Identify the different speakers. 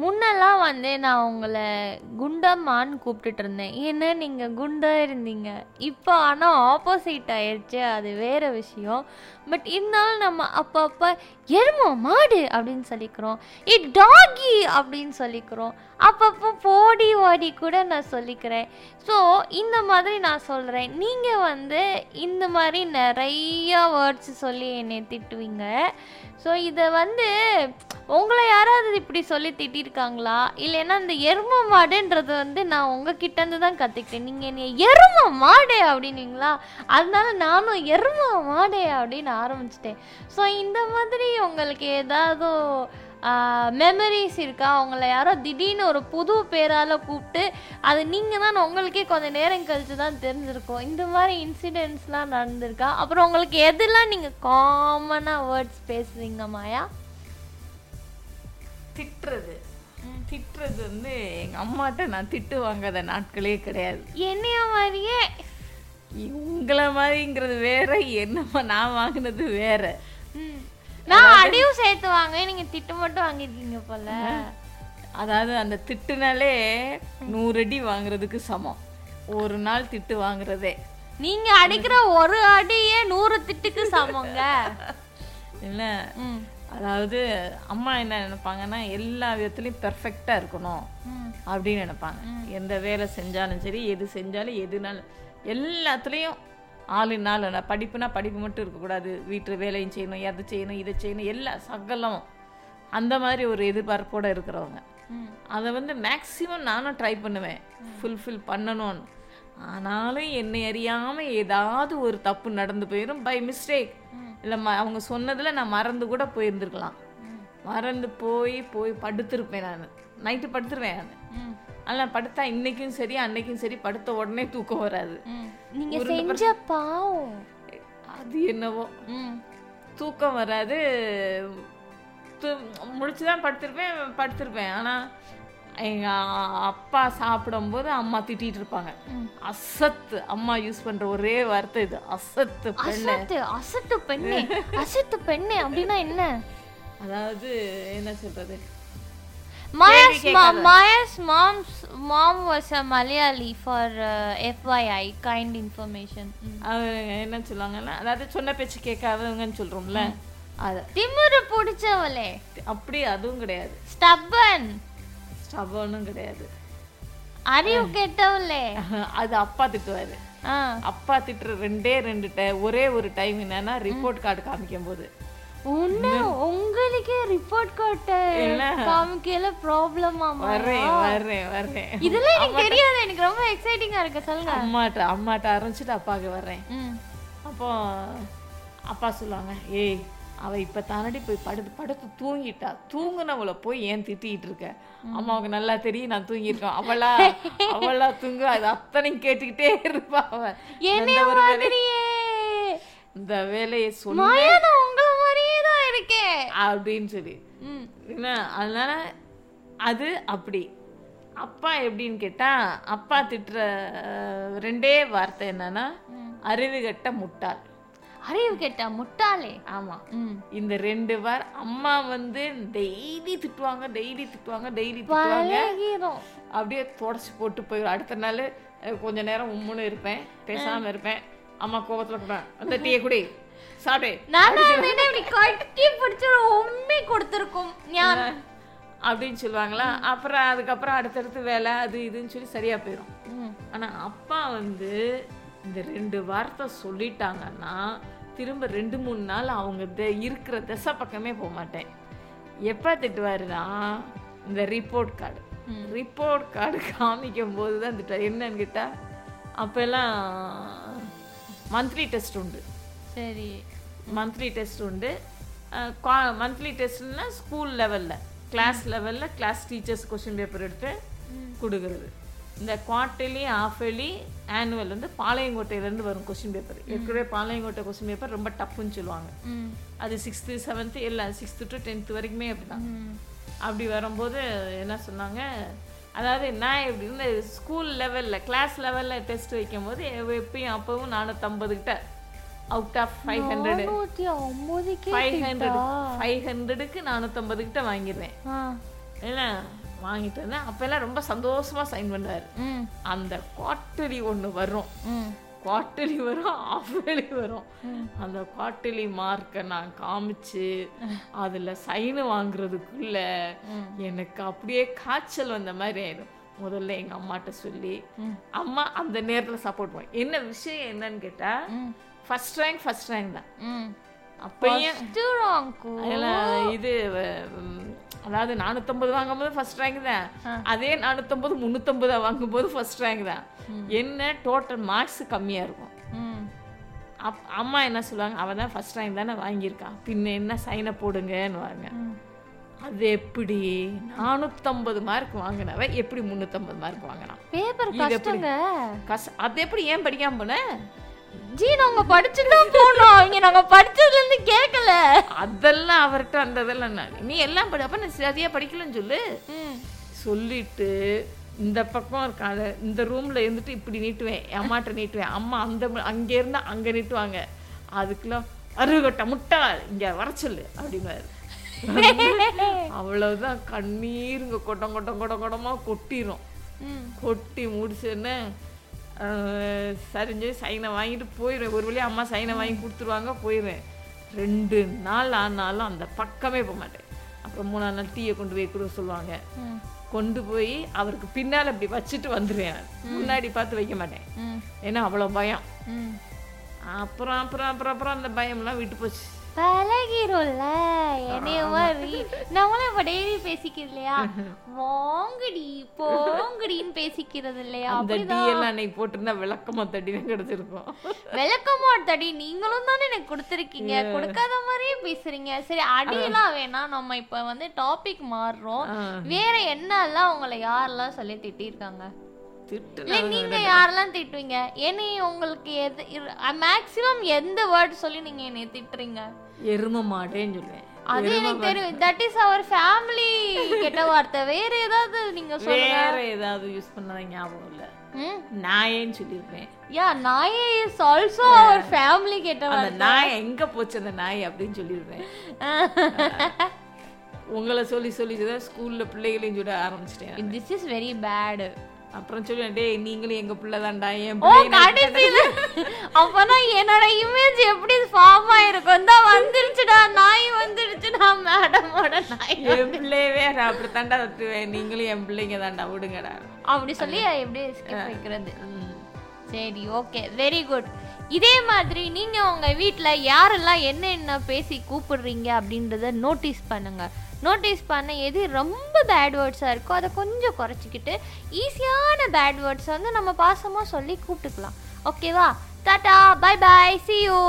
Speaker 1: முன்னெல்லாம் வந்து நான் உங்களை குண்டம்மான்னு கூப்பிட்டுட்டு இருந்தேன் ஏன்னா நீங்கள் குண்டாக இருந்தீங்க. இப்போ ஆனால் ஆப்போசிட் ஆயிடுச்சு அது வேற விஷயம். பட் இருந்தாலும் நம்ம அப்பப்போ எருமோ மாடு அப்படின்னு சொல்லிக்கிறோம். ஏ டாகி அப்படின்னு சொல்லிக்கிறோம். அப்பப்போ போடி ஓடி கூட நான் சொல்லிக்கிறேன். ஸோ இந்த மாதிரி நான் சொல்கிறேன் நீங்கள் வந்து இந்த மாதிரி நிறைய வேர்ட்ஸ் சொல்லி என்னை திட்டுவீங்க. ஸோ இதை வந்து உங்களை யாராவது இப்படி சொல்லி திட்டிருக்காங்களா? இல்லைன்னா இந்த எரும மாடுன்றது வந்து நான் உங்ககிட்டருந்து தான் கற்றுக்கிட்டேன் நீங்கள் என்னை எரும மாடு அப்படின்னீங்களா? அதனால நானும் எரும மாடு அப்படின்னு ஆரம்பிச்சிட்டேன். ஸோ இந்த மாதிரி உங்களுக்கு ஏதாவது மெமரிஸ் இருக்கா? உங்களை யாரோ திடீர்னு ஒரு புது பேரால் கூப்பிட்டு அது நீங்கள் தான் உங்களுக்கே கொஞ்சம் நேரம் கழிச்சு தான் தெரிஞ்சிருக்கும். இந்த மாதிரி இன்சிடென்ட்ஸ்லாம் நடந்திருக்கா? அப்புறம் உங்களுக்கு எதெல்லாம் நீங்கள் காமனாக வேர்ட்ஸ் பேசுவீங்க மாயா?
Speaker 2: திட்டுறது. திட்டுறது வந்து எங்கள் அம்மாட்ட நான் திட்டு வாங்காத நாட்களே கிடையாது.
Speaker 1: என்னைய மாதிரியே
Speaker 2: உங்களை மாதிரிங்கிறது வேற என்னம்மா நான் வாங்கினது வேற.
Speaker 1: நான் அடியும் சேர்த்து வாங்க நீங்க திட்டு மட்டும் வாங்கிருக்கீங்க போல.
Speaker 2: அதாவது அந்த திட்டுனாலே நூறு அடி வாங்குறதுக்கு சமம். ஒரு நாள் திட்டு வாங்குறதே.
Speaker 1: நீங்க அடிக்கிற ஒரு அடியே நூறு திட்டுக்கு சமங்க.
Speaker 2: இல்லை. அதாவது அம்மா என்ன நினைப்பாங்கன்னா எல்லா விதத்துலையும் பெர்ஃபெக்டாக இருக்கணும் அப்படின்னு நினைப்பாங்க. எந்த வேலை செஞ்சாலும் சரி எது செஞ்சாலும் எதுனாலும். எல்லாத்துலேயும் ஆளு நாள் படிப்புனா படிப்பு மட்டும் இருக்கக்கூடாது. வீட்டு வேலையும் செய்யணும் அது செய்யணும் இதை செய்யணும் எல்லா சகலம் அந்த மாதிரி ஒரு எதிர்பார்ப்போடு இருக்கிறவங்க. அதை வந்து மேக்ஸிமம் நானும் ட்ரை பண்ணுவேன். ஃபுல்ஃபில் பண்ணணும்னு. ஆனாலும் என்னை அறியாமல் ஏதாவது ஒரு தப்பு நடந்து போயிடும் பை மிஸ்டேக் இல்லை ம அவங்க சொன்னதில் நான் மறந்து கூட போயிருந்துருக்கலாம். மறந்து போய் போய் படுத்திருப்பேன் நான். நைட்டு படுத்துருவேன் நான். ஆனால் படுத்தா இன்னைக்கும் சரி அன்னைக்கும் சரி படுத்த உடனே தூக்கம் வராது.
Speaker 1: நீங்க செஞ்ச பாவம்.
Speaker 2: அது என்னவோ. தூக்கம் வராது. முடிச்சு தான் படுத்திருப்பேன் படுத்திருப்பேன். ஆனால் எங்கள் அப்பா சாப்பிடும்போது அம்மா திட்டிட்டு இருப்பாங்க. அசத்து. அம்மா யூஸ் பண்ணுற ஒரே வார்த்தை இது. அசத்து
Speaker 1: அசத்து அசத்து பெண்ணே. அசத்து பெண்ணே அப்படின்னா என்ன?
Speaker 2: அதாவது என்ன சொல்றது?
Speaker 1: Maya's mom, Maya's mom's mom was a Malayali for uh, FYI, kind information. ம்.
Speaker 2: அவங்க என்ன சொல்லுவாங்கன்னா அதாவது சொன்ன பேச்சு கேட்காதவங்கன்னு சொல்கிறோம்ல அது
Speaker 1: திமிரு பிடிச்சவளே.
Speaker 2: அப்படி அதுவும் கிடையாது.
Speaker 1: ஸ்டப்பன்.
Speaker 2: ஸ்டபனும் கிடையாது.
Speaker 1: அறிவு கெட்டவளே.
Speaker 2: அது அப்பா திட்டுவாரு. அப்பா திட்டுற ரெண்டே ரெண்டு ஒரே ஒரு டைம் என்னன்னா ரிப்போர்ட் கார்டு காமிக்கும் போது
Speaker 1: உங்களுக்கே ரிப்போர்ட் கார்டு காமிக்கல ப்ராப்ளம்
Speaker 2: வர்றேன் வர்றேன் வர்றேன்.
Speaker 1: இதெல்லாம் எனக்கு தெரியாது. எனக்கு ரொம்ப எக்ஸைட்டிங்கா இருக்கு சொல்லுங்க.
Speaker 2: அம்மாட்ட அம்மாட்ட ஆரம்பிச்சுட்டு அப்பாவுக்கு வர்றேன். அப்போ அப்பா சொல்லுவாங்க ஏய் அவ இப்ப தானடி போய் படுத்து படுத்து தூங்கிட்டா. தூங்குனவளை போய் ஏன் திட்டிட்டு இருக்க? அம்மாவுக்கு நல்லா தெரியும் நான் தூங்கியிருக்கேன். அவளா அவளா தூங்கு அது அத்தனையும் கேட்டுக்கிட்டே இருப்பா அவ.
Speaker 1: என்னைய
Speaker 2: இந்த ஒரு வேலை-
Speaker 1: மாதிரியே.
Speaker 2: இந்த வேலையை சொல்லி அப்படின்னு சொல்லி. என்ன அதனால அது அப்படி. அப்பா எப்படின்னு கேட்டா அப்பா திட்டுற ரெண்டே வார்த்தை என்னன்னா அறிவு கெட்ட முட்டாள்.
Speaker 1: அறிவு கேட்டா முட்டாளே.
Speaker 2: ஆமா. இந்த ரெண்டு வார் அம்மா வந்து டெய்லி திட்டுவாங்க டெய்லி திட்டுவாங்க டெய்லி திட்டுவாங்க. அப்படியே தொடச்சி போட்டு போயிடும் அடுத்த நாள் கொஞ்ச நேரம் உம்முன்னு இருப்பேன் பேசாம இருப்பேன். அம்மா கோவத்துல கூட அந்த டீயை குடி.
Speaker 1: உண்மை கொடுத்துருக்கும்?
Speaker 2: அப்படின்னு சொல்லுவாங்களா? அப்புறம் அதுக்கப்புறம் அடுத்தடுத்து வேலை அது இதுன்னு சொல்லி சரியா போயிடும். ஆனா அப்பா வந்து இந்த ரெண்டு வார்த்தை சொல்லிட்டாங்கன்னா திரும்ப ரெண்டு மூணு நாள் அவங்க இருக்கிற திசை பக்கமே போக மாட்டேன். எப்போ திட்டுவாருன்னா இந்த ரிப்போர்ட் கார்டு ரிப்போர்ட் கார்டு காமிக்கும் போது தான் திட்டுவார். என்னன்னு கேட்டா அப்போல்லாம் மந்த்லி டெஸ்ட் உண்டு.
Speaker 1: சரி.
Speaker 2: மந்த்லி டெஸ்ட் உண்டு. மந்த்லி டெஸ்ட்னா ஸ்கூல் லெவலில் கிளாஸ் லெவலில் கிளாஸ் டீச்சர்ஸ் கொஷின் பேப்பர் எடுத்து கொடுக்குறது. இந்த குவார்டர்லி ஆஃபர்லி ஆனுவல் வந்து பாளையங்கோட்டையிலேருந்து வரும் கொஷின் பேப்பர் ஏற்கனவே பாளையங்கோட்டை கொஷின் பேப்பர் ரொம்ப டஃப்னு சொல்லுவாங்க. அது சிக்ஸ்த்து செவன்த்து இல்லை சிக்ஸ்த்து டு டென்த்து வரைக்குமே அப்படிதான்.
Speaker 1: ம்.
Speaker 2: அப்படி வரும்போது என்ன சொன்னாங்க? அதாவது நான் எப்படி இந்த ஸ்கூல் லெவலில் கிளாஸ் லெவலில் டெஸ்ட் வைக்கும்போது எப்பயும் அப்பவும் நானூற்றம்பது கிட்ட out of five hundred five hundred five ஹண்ட்ரடுக்கு நானூற்றம்பது கிட்ட வாங்கிடுவேன்
Speaker 1: ஆ.
Speaker 2: ஏன்னா வாங்கிட்டு வந்தேன். அப்பெல்லாம் ரொம்ப சந்தோஷமா சைன் பண்ணுவார். அந்த குவார்ட்டர்லி ஒன்று வரும்.
Speaker 1: ம்.
Speaker 2: குவார்ட்டர்லி வரும் ஆஃப்லி வரும். அந்த குவார்ட்டர்லி மார்க்கை நான் காமிச்சு அதில் சைனு வாங்குறதுக்குள்ள எனக்கு அப்படியே காய்ச்சல் வந்த மாதிரி ஆயிடும். முதல்ல எங்கள் அம்மாட்ட சொல்லி அம்மா அந்த நேரத்தில் சப்போர்ட் பண்ணும் என்ன விஷயம் என்னன்னு கேட்டால் ஃபர்ஸ்ட் ரேங்க் ஃபர்ஸ்ட் ரேங்க் தான். அப்பயும் இது அதாவது நானூற்றம்பது வாங்கும்போது ஃபர்ஸ்ட் ரேங்க் தான். அதே நானூற்றம்பது முந்நூற்றம்பதா வாங்கும்போது ஃபர்ஸ்ட் ரேங்க் தான். என்ன டோட்டல் மார்க்ஸ் கம்மியாக இருக்கும். அப் அம்மா என்ன சொல்லுவாங்க? அவள் தான் ஃபர்ஸ்ட் ரேங்க் தானே வாங்கியிருக்கா. பின்ன என்ன சைனை போடுங்கன்னுவாங்க.
Speaker 1: ம்.
Speaker 2: அது எப்படி? நானூற்றம்பது மார்க் வாங்கினவ எப்படி முந்நூற்றம்பது மார்க் வாங்கினான்
Speaker 1: பேப்பர்? கஷ்டங்க.
Speaker 2: கஸ் அது எப்படி ஏன் படிக்காம போன?
Speaker 1: ஜி நாங்க படிச்சுட்டு தான் போனோம். இங்க நாங்க படிச்சதுல இருந்து கேட்கல
Speaker 2: அதெல்லாம் அவர்கிட்ட அந்த இதெல்லாம் நான். நீ எல்லாம் படி அப்போ நான் சரியாக படிக்கலன்னு சொல்லு. சொல்லிட்டு இந்த பக்கம் இருக்காத இந்த ரூம்ல இருந்துட்டு இப்படி நீட்டுவேன் அம்மாட்ட நீட்டுவேன். அம்மா அந்த அங்க இருந்தா அங்க நீட்டுவாங்க. அதுக்கெல்லாம் அருகட்ட முட்டை இங்க வர சொல்லு அப்படின்னாரு அவ்வளவுதான் கண்ணீருங்க கொட்டம் கொட்டம் கொடம் கொடமா கொட்டிரும்.
Speaker 1: ம்.
Speaker 2: கொட்டி முடிச்சோன்னே சரிஞ்சு சைனை வாங்கிட்டு போயிடுவேன் ஒரு வழியா அம்மா சைனை வாங்கி கொடுத்துருவாங்க போயிடுவேன் ரெண்டு நாள் ஆனாலும் அந்த பக்கமே போக மாட்டேன். அப்புறம் மூணாவது நாள் டீயை கொண்டு போய் கொடுக்க சொல்லுவாங்க. கொண்டு போய் அவருக்கு பின்னால் அப்படி வச்சுட்டு வந்துடுவேன். முன்னாடி பார்த்து வைக்க மாட்டேன். ஏன்னா அவ்வளோ பயம். அப்புறம் அப்புறம் அப்புறம் அப்புறம் அந்த பயம்லாம் விட்டு போச்சு.
Speaker 1: பழகிரும்ல? என்னைய மாதிரி. நம்மளும் இப்ப டெய்லி பேசிக்கிறது இல்லையா வாங்கடி போங்கடின்னு பேசிக்கிறது இல்லையா
Speaker 2: அந்த டீ எல்லாம் அன்னைக்கு போட்டிருந்தா விளக்கமா தட்டி தான் கிடைச்சிருக்கும்
Speaker 1: விளக்கமா தடி நீங்களும் தானே எனக்கு கொடுத்துருக்கீங்க. கொடுக்காத மாதிரியே பேசுறீங்க. சரி அடியெல்லாம் வேணாம். நம்ம இப்ப வந்து டாபிக் மாறுறோம். வேற என்னெல்லாம் உங்களை யாரெல்லாம் சொல்லி திட்டிருக்காங்க?
Speaker 2: திட்டு
Speaker 1: இல்ல நீங்க யாரெல்லாம் திட்டுவீங்க? என்னை உங்களுக்கு எது மேக்ஸிமம் எந்த வேர்ட் சொல்லி நீங்க என்னை திட்டுறீங்க?
Speaker 2: எரும மாட்டேன்னு சொல்லுவேன்.
Speaker 1: அது எனக்கு தெரியும். தட் இஸ் அவர் ஃபேமிலி கெட்ட வார்த்தை. வேற ஏதாவது நீங்க சொல்லுங்க.
Speaker 2: வேற ஏதாவது யூஸ் பண்ணாத ஞாபகம் இல்ல. நாயேன்னு சொல்லியிருப்பேன்.
Speaker 1: யா நாயே இஸ் ஆல்சோ அவர் ஃபேமிலி கெட்ட
Speaker 2: அந்த நாய் எங்க போச்சு அந்த நாய் அப்படின்னு சொல்லியிருப்பேன்.
Speaker 1: வார்த்தை
Speaker 2: உங்களை சொல்லி சொல்லி தான் ஸ்கூல்ல பிள்ளைகளையும் சொல்ல ஆரம்பிச்சிட்டேன்
Speaker 1: திஸ் இஸ் வெரி பேட்
Speaker 2: அப்புறம் சொல்லுவேன் டேய் நீங்களும் எங்க பிள்ளை தான்டா என்
Speaker 1: கடைசியில அப்பதான் என்னோட இமேஜ் எப்படி ஃபார்ம் ஆயிருக்கும். தான் வந்துருச்சுடா நாய் வந்துருச்சுடா மேடமோட நாய்.
Speaker 2: என் பிள்ளையவே நான் அப்படி தாண்டா தத்துவேன் நீங்களும் என் பிள்ளைங்க தாண்டா விடுங்கடா.
Speaker 1: அப்படி சொல்லி எப்படி வைக்கிறது. சரி ஓகே வெரி குட் இதே மாதிரி நீங்கள் உங்கள் வீட்டில் யாரெல்லாம் என்னென்ன பேசி கூப்பிடுறீங்க அப்படின்றத நோட்டீஸ் பண்ணுங்கள் நோட்டீஸ் பண்ண எது ரொம்ப பேட் வேர்ட்ஸாக இருக்கோ அதை கொஞ்சம் குறைச்சிக்கிட்டு ஈஸியான பேட் வேர்ட்ஸ் வந்து நம்ம பாசமாக சொல்லி கூப்பிட்டுக்கலாம். ஓகேவா tata bye bye see you